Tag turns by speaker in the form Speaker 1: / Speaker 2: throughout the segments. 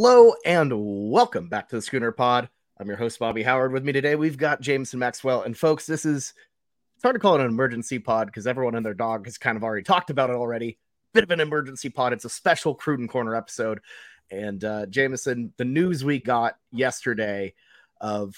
Speaker 1: Hello and welcome back to the Schooner Pod. I'm your host, Bobby Howard. With me today, we've got Jamison Maxwell. And folks, this is it's hard to call it an emergency pod because everyone and their dog has kind of already talked about it already. Bit of an emergency pod. It's a special Crutin' Corner episode. And uh, Jamison, the news we got yesterday of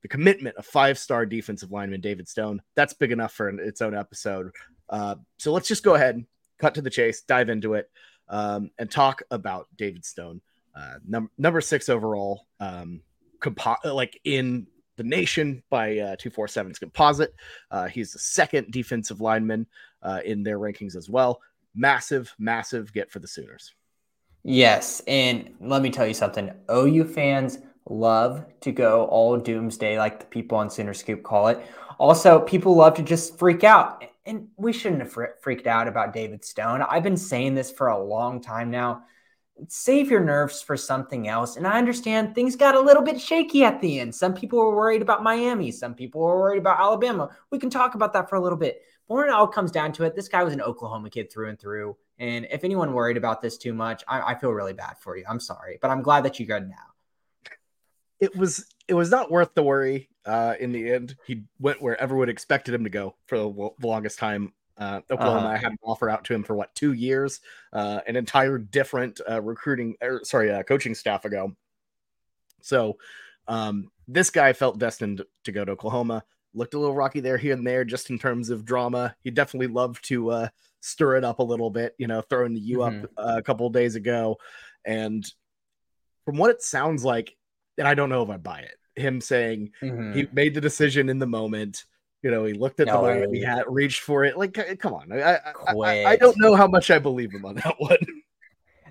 Speaker 1: the commitment of five-star defensive lineman David Stone, that's big enough for an, its own episode. Uh, so let's just go ahead, cut to the chase, dive into it, um, and talk about David Stone uh, num- number six overall, um, compo- like in the nation by uh, 247's composite. Uh, he's the second defensive lineman uh, in their rankings as well. Massive, massive get for the Sooners.
Speaker 2: Yes. And let me tell you something OU fans love to go all doomsday, like the people on Sooner Scoop call it. Also, people love to just freak out. And we shouldn't have freaked out about David Stone. I've been saying this for a long time now save your nerves for something else. And I understand things got a little bit shaky at the end. Some people were worried about Miami, some people were worried about Alabama. We can talk about that for a little bit. But when it all comes down to it, this guy was an Oklahoma kid through and through. And if anyone worried about this too much, I, I feel really bad for you. I'm sorry, but I'm glad that you got now.
Speaker 1: It was it was not worth the worry. Uh, in the end, he went where everyone expected him to go for the longest time uh, Oklahoma uh-huh. had an offer out to him for what two years, uh, an entire different uh, recruiting, or er, sorry, uh, coaching staff ago. So um, this guy felt destined to go to Oklahoma. Looked a little rocky there, here and there, just in terms of drama. He definitely loved to uh, stir it up a little bit, you know, throwing the U mm-hmm. up uh, a couple days ago. And from what it sounds like, and I don't know if I buy it, him saying mm-hmm. he made the decision in the moment you know, he looked at no. the Miami hat, reached for it. Like, come on. I, I, I, don't know how much I believe him on that one.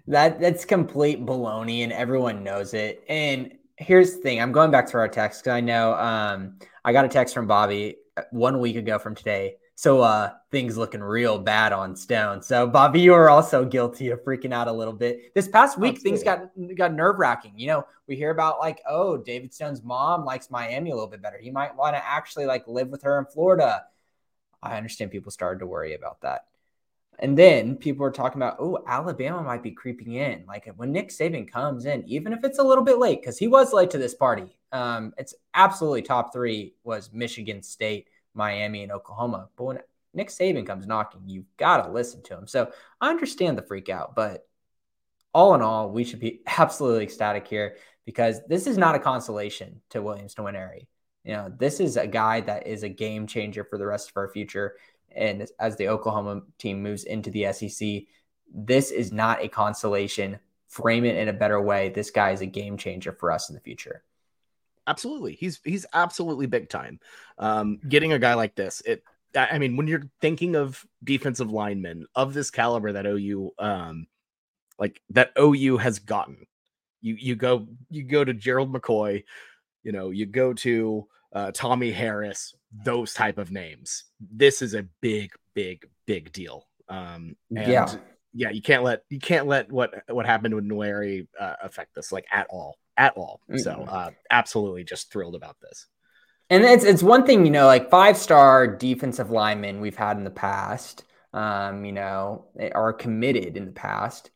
Speaker 2: That that's complete baloney, and everyone knows it. And here's the thing: I'm going back to our text because I know um, I got a text from Bobby uh, one week ago from today so uh things looking real bad on Stone. So Bobby, you are also guilty of freaking out a little bit. This past week, Absolutely. things got got nerve wracking. You know, we hear about like, oh, David Stone's mom likes Miami a little bit better. He might want to actually like live with her in Florida. I understand people started to worry about that. And then people are talking about, oh, Alabama might be creeping in. Like when Nick Saban comes in, even if it's a little bit late, because he was late to this party. Um, it's absolutely top three was Michigan State Miami and Oklahoma. But when Nick Saban comes knocking, you've got to listen to him. So I understand the freak out, but all in all, we should be absolutely ecstatic here because this is not a consolation to Williams to win Nwaneri. You know, this is a guy that is a game changer for the rest of our future. And as the Oklahoma team moves into the SEC, this is not a consolation. Frame it in a better way. This guy is a game changer for us in the future
Speaker 1: absolutely. He's he's absolutely big time. Um, getting a guy like this, it. I mean, when you're thinking of defensive linemen of this caliber that OU, um, like that OU has gotten, you you go you go to Gerald McCoy, you know, you go to uh, Tommy Harris, those type of names. This is a big, big, big deal. Um, yeah, yeah, you can't let you can't let what what happened with Nwaneri uh, affect this like at all at all. Mm-hmm. So uh, absolutely just thrilled about this.
Speaker 2: And it's it's one thing, you know, like five star defensive linemen we've had in the past, um, you know, are committed in the past.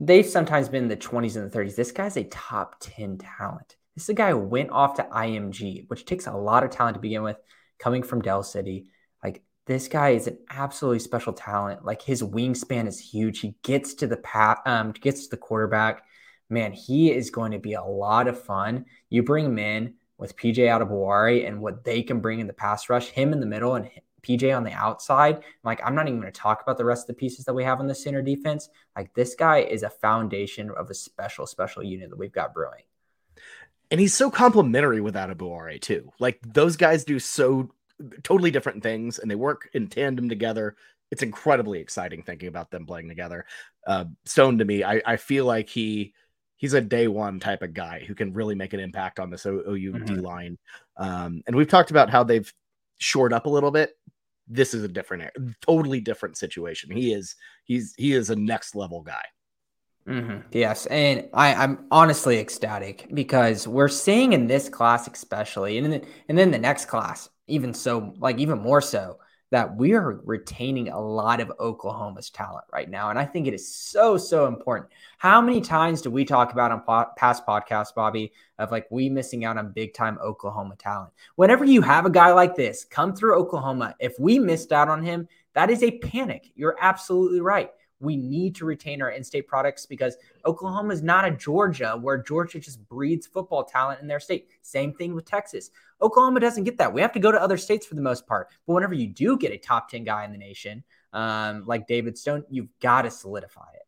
Speaker 2: They've sometimes been in the 20s and the 30s. This guy's a top 10 talent. This is a guy who went off to IMG, which takes a lot of talent to begin with, coming from Del City. Like this guy is an absolutely special talent. Like his wingspan is huge. He gets to the pat, um, gets to the quarterback man, he is going to be a lot of fun. You bring him in with PJ Adebawore and what they can bring in the pass rush, him in the middle and PJ on the outside. Like, I'm not even going to talk about the rest of the pieces that we have on the center defense. Like, this guy is a foundation of a special, special unit that we've got brewing.
Speaker 1: And he's so complimentary with Adebawore, too. Like, those guys do so totally different things and they work in tandem together. It's incredibly exciting thinking about them playing together. Uh, Stone to me, I, I feel like he he's a day one type of guy who can really make an impact on this OU mm-hmm. line. Um, and we've talked about how they've shored up a little bit. This is a different, totally different situation. He is, he's, he is a next level guy.
Speaker 2: Mm-hmm. Yes, and I, I'm honestly ecstatic because we're seeing in this class, especially, and then and then the next class, even so, like even more so. That we are retaining a lot of Oklahoma's talent right now. And I think it is so, so important. How many times do we talk about on po- past podcasts, Bobby, of like we missing out on big time Oklahoma talent? Whenever you have a guy like this come through Oklahoma, if we missed out on him, that is a panic. You're absolutely right. We need to retain our in state products because Oklahoma is not a Georgia where Georgia just breeds football talent in their state. Same thing with Texas. Oklahoma doesn't get that. We have to go to other states for the most part. But whenever you do get a top 10 guy in the nation, um, like David Stone, you've got to solidify it.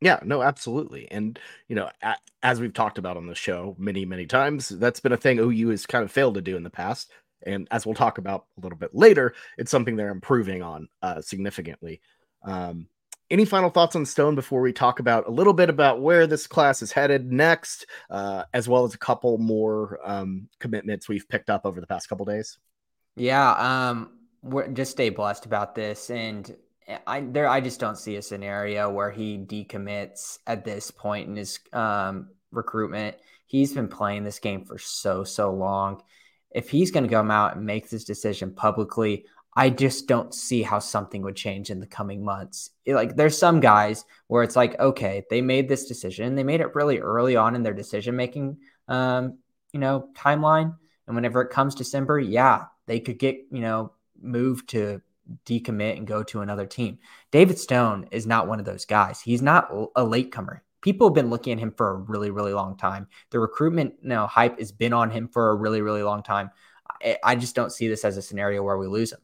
Speaker 1: Yeah, no, absolutely. And, you know, as we've talked about on the show many, many times, that's been a thing OU has kind of failed to do in the past. And as we'll talk about a little bit later, it's something they're improving on uh, significantly. Um, any final thoughts on Stone before we talk about a little bit about where this class is headed next, uh, as well as a couple more um, commitments we've picked up over the past couple days?
Speaker 2: Yeah, um, we're just stay blessed about this, and I there I just don't see a scenario where he decommits at this point in his um, recruitment. He's been playing this game for so so long. If he's going to come out and make this decision publicly, I just don't see how something would change in the coming months. Like there's some guys where it's like, okay, they made this decision. They made it really early on in their decision making, um, you know, timeline. And whenever it comes December, yeah, they could get, you know, moved to decommit and go to another team. David Stone is not one of those guys. He's not a latecomer. People have been looking at him for a really, really long time. The recruitment you know, hype has been on him for a really, really long time. I, I just don't see this as a scenario where we lose him.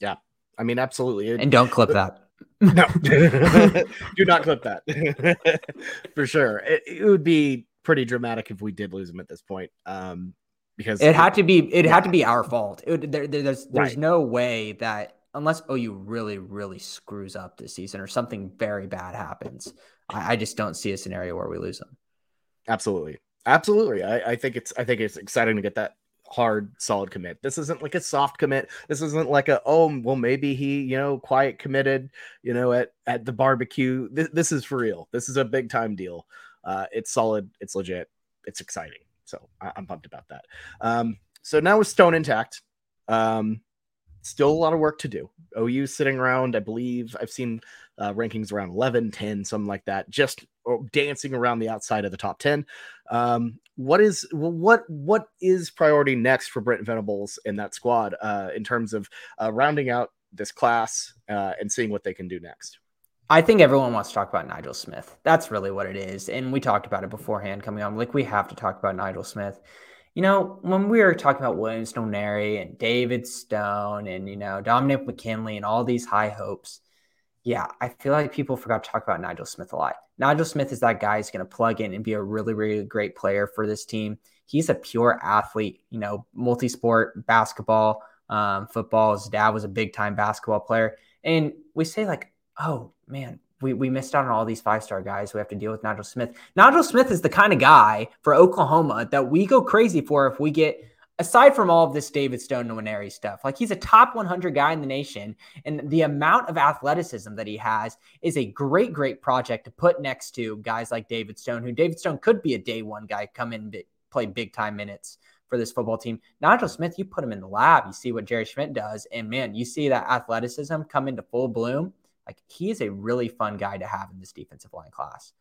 Speaker 1: Yeah. I mean, absolutely.
Speaker 2: And don't clip that.
Speaker 1: no, do not clip that for sure. It, it, would be pretty dramatic if we did lose him at this point. Um, because
Speaker 2: it had to be, it yeah. had to be our fault. It, there, there's, there's right. no way that unless OU really, really screws up this season or something very bad happens, I, I just don't see a scenario where we lose them.
Speaker 1: Absolutely, absolutely. I, I think it's, I think it's exciting to get that hard solid commit. This isn't like a soft commit. This isn't like a oh well maybe he you know quiet committed you know at at the barbecue. This, this is for real. This is a big time deal. Uh it's solid. It's legit. It's exciting. So I, am pumped about that. Um so now with stone intact um still a lot of work to do. Ou sitting around i believe i've seen uh, rankings around 11 10 something like that just dancing around the outside of the top 10 um, what is what what is priority next for Brent Venables in that squad uh, in terms of uh, rounding out this class uh, and seeing what they can do next?
Speaker 2: I think everyone wants to talk about Nigel Smith. That's really what it is, and we talked about it beforehand coming on. Like we have to talk about Nigel Smith. You know, when we were talking about Williams Nwaneri and David Stone and you know Dominick McKinley and all these high hopes, yeah, I feel like people forgot to talk about Nigel Smith a lot. Nigel Smith is that guy who's going to plug in and be a really, really great player for this team. He's a pure athlete, you know, multi sport, basketball, um, football. His dad was a big time basketball player. And we say, like, oh, man, we, we missed out on all these five star guys. We have to deal with Nigel Smith. Nigel Smith is the kind of guy for Oklahoma that we go crazy for if we get aside from all of this David Stone Nwaneri stuff, like he's a top 100 guy in the nation, and the amount of athleticism that he has is a great, great project to put next to guys like David Stone, who David Stone could be a day one guy, come in play big time minutes for this football team. Nigel Smith, you put him in the lab, you see what Jerry Schmidt does, and man, you see that athleticism come into full bloom. Like he is a really fun guy to have in this defensive line class.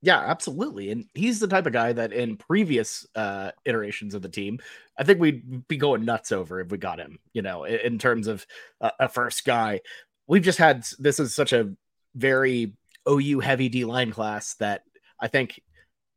Speaker 1: Yeah, absolutely. And he's the type of guy that in previous uh, iterations of the team, I think we'd be going nuts over if we got him, you know, in, in terms of uh, a first guy. We've just had this is such a very OU heavy D line class that I think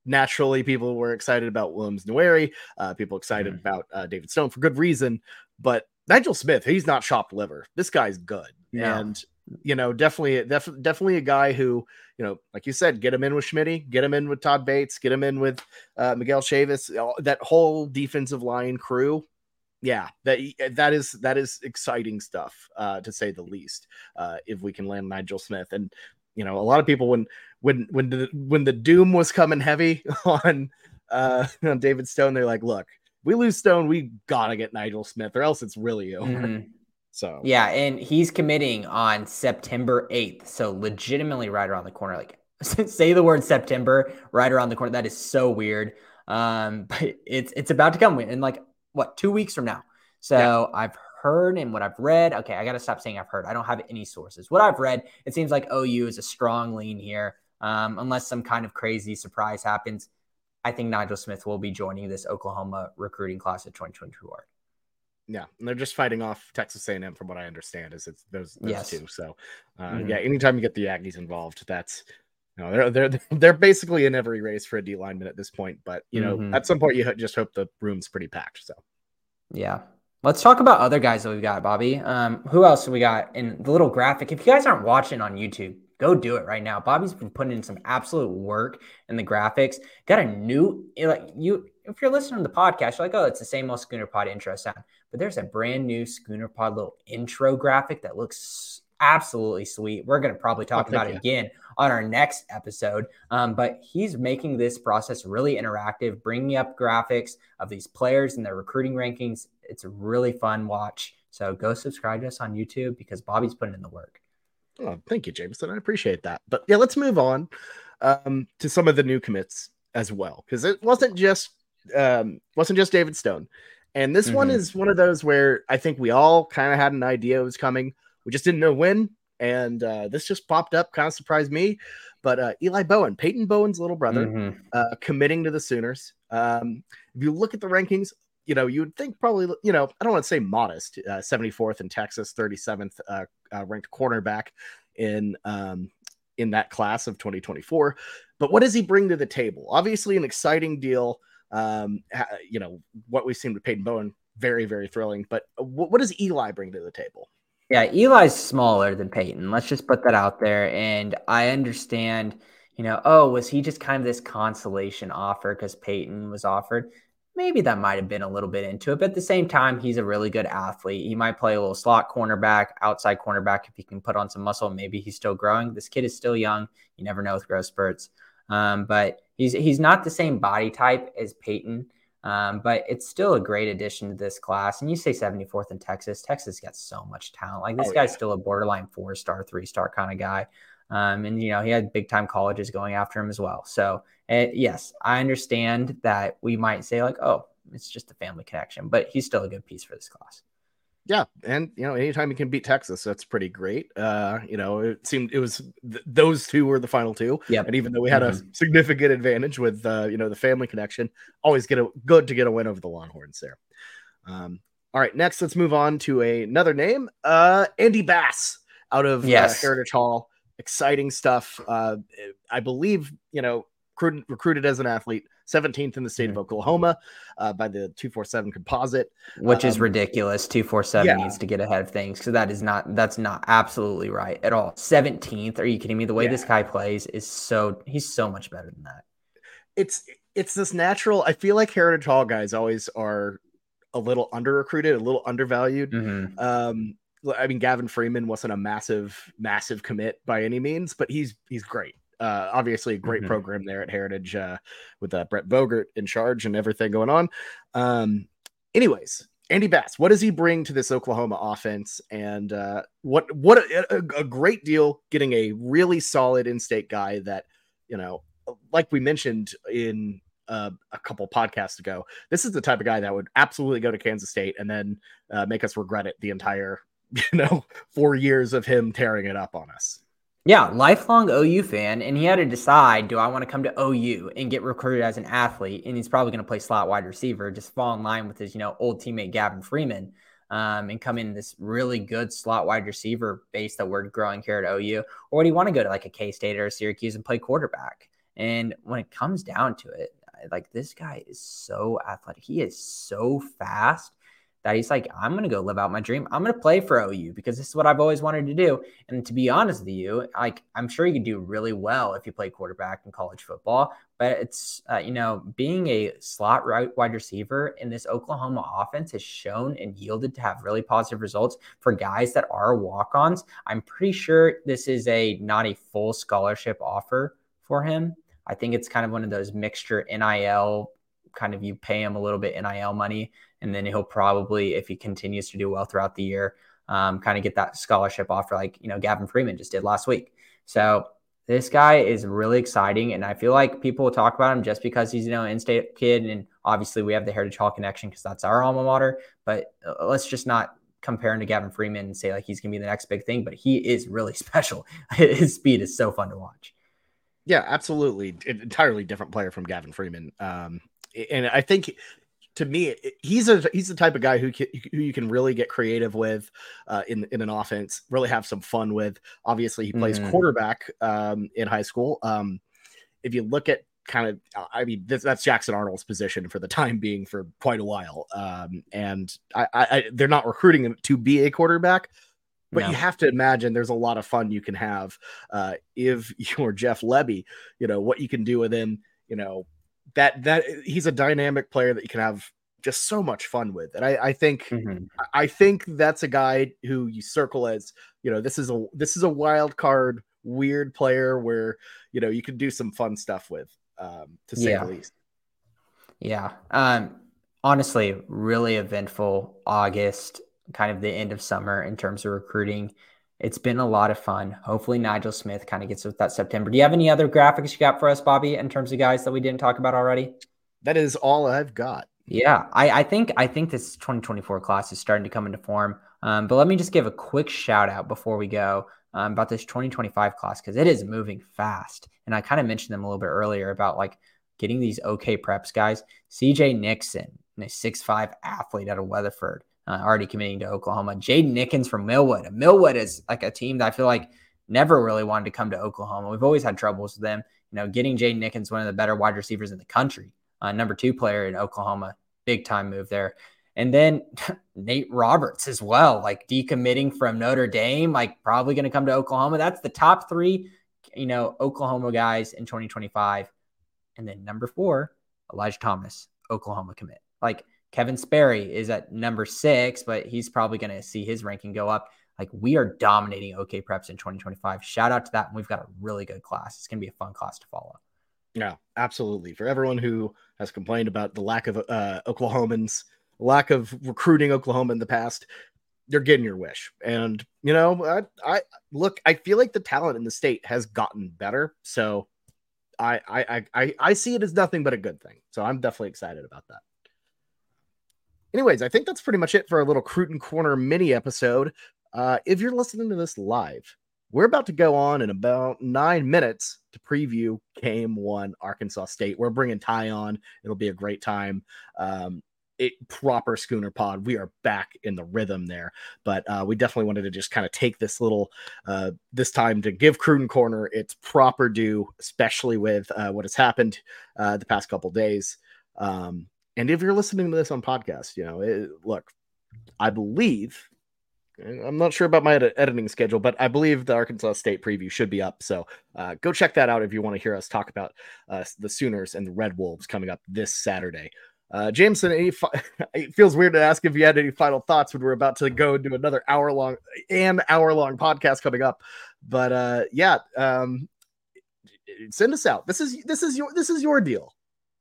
Speaker 1: naturally people were excited about Williams Nwaneri, uh, people excited mm-hmm. about uh, David Stone for good reason. But Nigel Smith, he's not chopped liver. This guy's good. Yeah. And you know, definitely, def- definitely a guy who, you know, like you said, get him in with Schmitty, get him in with Todd Bates, get him in with uh, Miguel Chavis, that whole defensive line crew. Yeah, that that is that is exciting stuff uh, to say the least. Uh, if we can land Nigel Smith, and you know, a lot of people when when when the when the doom was coming heavy on uh, on David Stone, they're like, look, we lose Stone, we gotta get Nigel Smith, or else it's really over. Mm-hmm. So
Speaker 2: yeah, and he's committing on September 8th. So legitimately right around the corner. Like say the word September right around the corner. That is so weird. Um, but it's it's about to come in like what two weeks from now. So yeah. I've heard and what I've read. Okay, I got to stop saying I've heard. I don't have any sources. What I've read, it seems like OU is a strong lean here, um, unless some kind of crazy surprise happens. I think Nigel Smith will be joining this Oklahoma recruiting class of 2024.
Speaker 1: Yeah, and they're just fighting off Texas A&M, from what I understand, is it's those, those
Speaker 2: Yes.
Speaker 1: two. So, uh,
Speaker 2: Mhm.
Speaker 1: yeah, anytime you get the Aggies involved, that's you know, they're they're they're basically in every race for a D lineman at this point. But you know,
Speaker 2: Mhm.
Speaker 1: at some point, you just hope the room's pretty packed. So,
Speaker 2: Yeah. Let's talk about other guys that we've got, Bobby. Um, who else we got in the little graphic? If you guys aren't watching on YouTube, go do it right now. Bobby's been putting in some absolute work in the graphics. Got a new like you if you're listening to the podcast, you're like, oh, it's the same old Schooner Pod intro sound. But there's a brand new Schooner Pod little intro graphic that looks absolutely sweet. We're gonna probably talk
Speaker 1: thank
Speaker 2: about it again on our next episode. Um, but he's making this process really interactive, bringing up graphics of these players and their recruiting rankings. It's a really fun watch. So go subscribe to us on YouTube because Bobby's putting in the work.
Speaker 1: oh, thank you, Jamison. I appreciate that. But yeah, let's move on um, to some of the new commits as well, because it wasn't just um, wasn't just David Stone. And this one
Speaker 2: Mhm.
Speaker 1: is one of those where I think we all kind of had an idea it was coming. We just didn't know when. And uh, this just popped up, kind of surprised me. But uh, Eli Bowen, Peyton Bowen's little brother,
Speaker 2: Mhm.
Speaker 1: uh, committing to the Sooners. Um, if you look at the rankings, you know, you would think probably, you know, I don't want to say modest, uh, 74th in Texas, 37th uh, uh, ranked cornerback in um, in that class of 2024. But what does he bring to the table? Obviously, an exciting deal. Um, you know, what we've seen with Peyton Bowen, very, very thrilling. But what, what does Eli bring to the table?
Speaker 2: Yeah, Eli's smaller than Peyton. Let's just put that out there. And I understand, you know, oh, was he just kind of this consolation offer because Peyton was offered? Maybe that might have been a little bit into it. But at the same time, he's a really good athlete. He might play a little slot cornerback, outside cornerback if he can put on some muscle. Maybe he's still growing. This kid is still young. You never know with growth spurts. Um, but he's he's not the same body type as Peyton. Um, but it's still a great addition to this class. And you say 74th in Texas. Texas got so much talent. Like this
Speaker 1: Oh,
Speaker 2: guy's
Speaker 1: yeah.
Speaker 2: still a borderline four star, three star kind of guy. Um, and you know, he had big time colleges going after him as well. So uh, yes, I understand that we might say like, oh, it's just a family connection, but he's still a good piece for this class.
Speaker 1: Yeah, and you know, anytime you can beat Texas, that's pretty great. Uh, you know, it seemed it was th- those two were the final two.
Speaker 2: yeah
Speaker 1: And even though we had a significant advantage with uh, you know, the family connection, always get a good to get a win over the Longhorns there. Um, all right, next let's move on to a, another name. Uh Andy Bass out of uh,
Speaker 2: Yes.
Speaker 1: Heritage Hall. Exciting stuff. Uh I believe, you know, recruited, recruited as an athlete, 17th in the state of Oklahoma uh, by the 247 composite.
Speaker 2: Which is
Speaker 1: Um,
Speaker 2: ridiculous. 247
Speaker 1: yeah.
Speaker 2: needs to get ahead of things because that is not, that's not absolutely right at all. 17th. Are you kidding me? The way this guy plays is so, he's so much better than that.
Speaker 1: it's it's this natural. I feel like Heritage Hall guys always are a little under recruited, a little undervalued.
Speaker 2: Mhm.
Speaker 1: Um, I mean, Gavin Freeman wasn't a massive, massive commit by any means, but he's he's great. Uh, obviously, a great
Speaker 2: Mhm.
Speaker 1: program there at Heritage uh, with uh, Brett Bogert in charge and everything going on. Um, anyways, Andy Bass, what does he bring to this Oklahoma offense? And uh, what what a, a, a great deal getting a really solid in-state guy that you know, like we mentioned in uh, a couple podcasts ago, this is the type of guy that would absolutely go to Kansas State and then uh, make us regret it the entire you know four years of him tearing it up on us.
Speaker 2: Yeah, lifelong OU fan, and he had to decide: do I want to come to OU and get recruited as an athlete? And he's probably going to play slot wide receiver, just fall in line with his, you know, old teammate Gavin Freeman, um, and come in this really good slot wide receiver base that we're growing here at OU. Or do you want to go to like a K State or a Syracuse and play quarterback? And when it comes down to it, like this guy is so athletic, he is so fast that he's like, I'm going to go live out my dream. I'm going to play for OU because this is what I've always wanted to do. And to be honest with you, like I'm sure you could do really well if you play quarterback in college football. But it's uh, you know being a slot right wide receiver in this Oklahoma offense has shown and yielded to have really positive results for guys that are walk-ons. I'm pretty sure this is a not a full scholarship offer for him. I think it's kind of one of those mixture NIL kind of you pay him a little bit NIL money, and then he'll probably, if he continues to do well throughout the year, um, kind of get that scholarship offer like you know Gavin Freeman just did last week. So this guy is really exciting, and I feel like people will talk about him just because he's you know an in-state kid, and obviously we have the Heritage Hall connection because that's our alma mater. But uh, let's just not compare him to Gavin Freeman and say like he's gonna be the next big thing, but he is really special. His speed is so fun to watch.
Speaker 1: Yeah, absolutely. An entirely different player from Gavin Freeman. Um, and I think to me, he's a he's the type of guy who can, who you can really get creative with uh, in in an offense, really have some fun with. Obviously, he plays mm-hmm. quarterback um, in high school. Um, if you look at kind of, I mean, this, that's Jackson Arnold's position for the time being for quite a while, um, and I, I, they're not recruiting him to be a quarterback. But no. you have to imagine there's a lot of fun you can have uh, if you're Jeff Lebby. You know what you can do with him. You know that that he's a dynamic player that you can have just so much fun with. And I, I think mm-hmm. I think that's a guy who you circle as, you know, this is a this is a wild card, weird player where, you know, you can do some fun stuff with, um, to say yeah. the least.
Speaker 2: Yeah. Um honestly, really eventful August, kind of the end of summer in terms of recruiting. It's been a lot of fun. Hopefully, Nigel Smith kind of gets with that September. Do you have any other graphics you got for us, Bobby, in terms of guys that we didn't talk about already?
Speaker 1: That is all I've got.
Speaker 2: Yeah, I, I think I think this 2024 class is starting to come into form. Um, but let me just give a quick shout out before we go um, about this 2025 class because it is moving fast. And I kind of mentioned them a little bit earlier about like getting these OK Preps guys. CJ Nixon, a six-five athlete out of Weatherford uh, already committing to Oklahoma. Jaden Nickens from Millwood. Millwood is like a team that I feel like never really wanted to come to Oklahoma. We've always had troubles with them. You know, getting Jaden Nickens, one of the better wide receivers in the country, uh, number two player in Oklahoma, big time move there. And then Nate Roberts as well, like decommitting from Notre Dame, like probably going to come to Oklahoma. That's the top three, you know, Oklahoma guys in 2025. And then number four, Elijah Thomas, Oklahoma commit. Like Kevin Sperry is at number six, but he's probably going to see his ranking go up. Like we are dominating OK Preps in 2025. Shout out to that. And we've got a really good class. It's going to be a fun class to follow.
Speaker 1: Yeah, absolutely. For everyone who has complained about the lack of uh, Oklahomans, lack of recruiting Oklahoma in the past, you're getting your wish. And you know, I, I look, I feel like the talent in the state has gotten better. So I, I, I, I see it as nothing but a good thing. So I'm definitely excited about that. Anyways, I think that's pretty much it for a little Crutin' Corner mini episode. Uh, if you're listening to this live, we're about to go on in about nine minutes to preview game one, Arkansas State. We're bringing Ty on. It'll be a great time. Um, it proper schooner pod. We are back in the rhythm there, but uh, we definitely wanted to just kind of take this little uh, this time to give Crutin' Corner its proper due, especially with uh, what has happened uh, the past couple days. Um, and if you're listening to this on podcast, you know, it, look, I believe I'm not sure about my ed- editing schedule, but I believe the Arkansas State preview should be up. So uh, go check that out if you want to hear us talk about uh, the Sooners and the Red Wolves coming up this Saturday. Uh, Jamison, fi- it feels weird to ask if you had any final thoughts when we're about to go into another hour long and hour long podcast coming up. But uh, yeah, um, send us out. This is this is your this is your deal.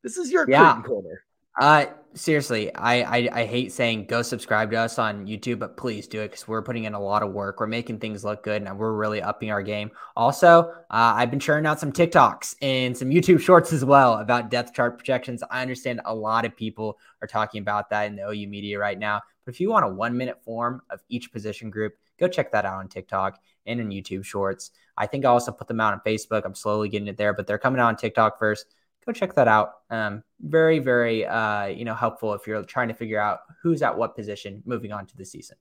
Speaker 1: This is your yeah. corner.
Speaker 2: Uh, seriously, I, I, I hate saying go subscribe to us on YouTube, but please do it because we're putting in a lot of work. We're making things look good, and we're really upping our game. Also, uh, I've been churning out some TikToks and some YouTube Shorts as well about depth chart projections. I understand a lot of people are talking about that in the OU media right now. But if you want a one minute form of each position group, go check that out on TikTok and in YouTube Shorts. I think I also put them out on Facebook. I'm slowly getting it there, but they're coming out on TikTok first go check that out. Um, very, very, uh, you know, helpful if you're trying to figure out who's at what position moving on to the season.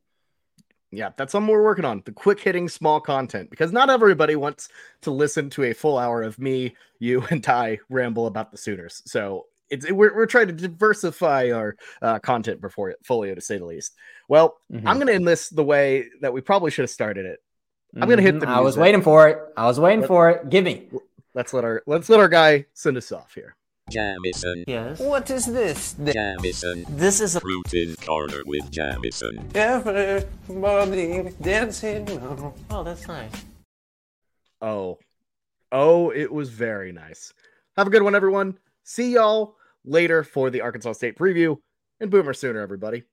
Speaker 1: Yeah, that's something we're working on. The quick hitting small content because not everybody wants to listen to a full hour of me, you, and Ty ramble about the Sooners. So it's it, we're, we're trying to diversify our uh, content portfolio to say the least. Well, mm-hmm. I'm going to end this the way that we probably should have started it. I'm going to hit the.
Speaker 2: Mm-hmm. I was waiting for it. I was waiting for it. Give me.
Speaker 1: Let's let our let's let our guy send us off here.
Speaker 3: Jamison.
Speaker 4: Yes. What is this?
Speaker 3: Jamison.
Speaker 4: This is a
Speaker 3: Crutin' corner with Jamison.
Speaker 4: Everybody dancing now. Oh, that's nice.
Speaker 1: Oh. Oh, it was very nice. Have a good one, everyone. See y'all later for the Arkansas State preview and Boomer Sooner, everybody.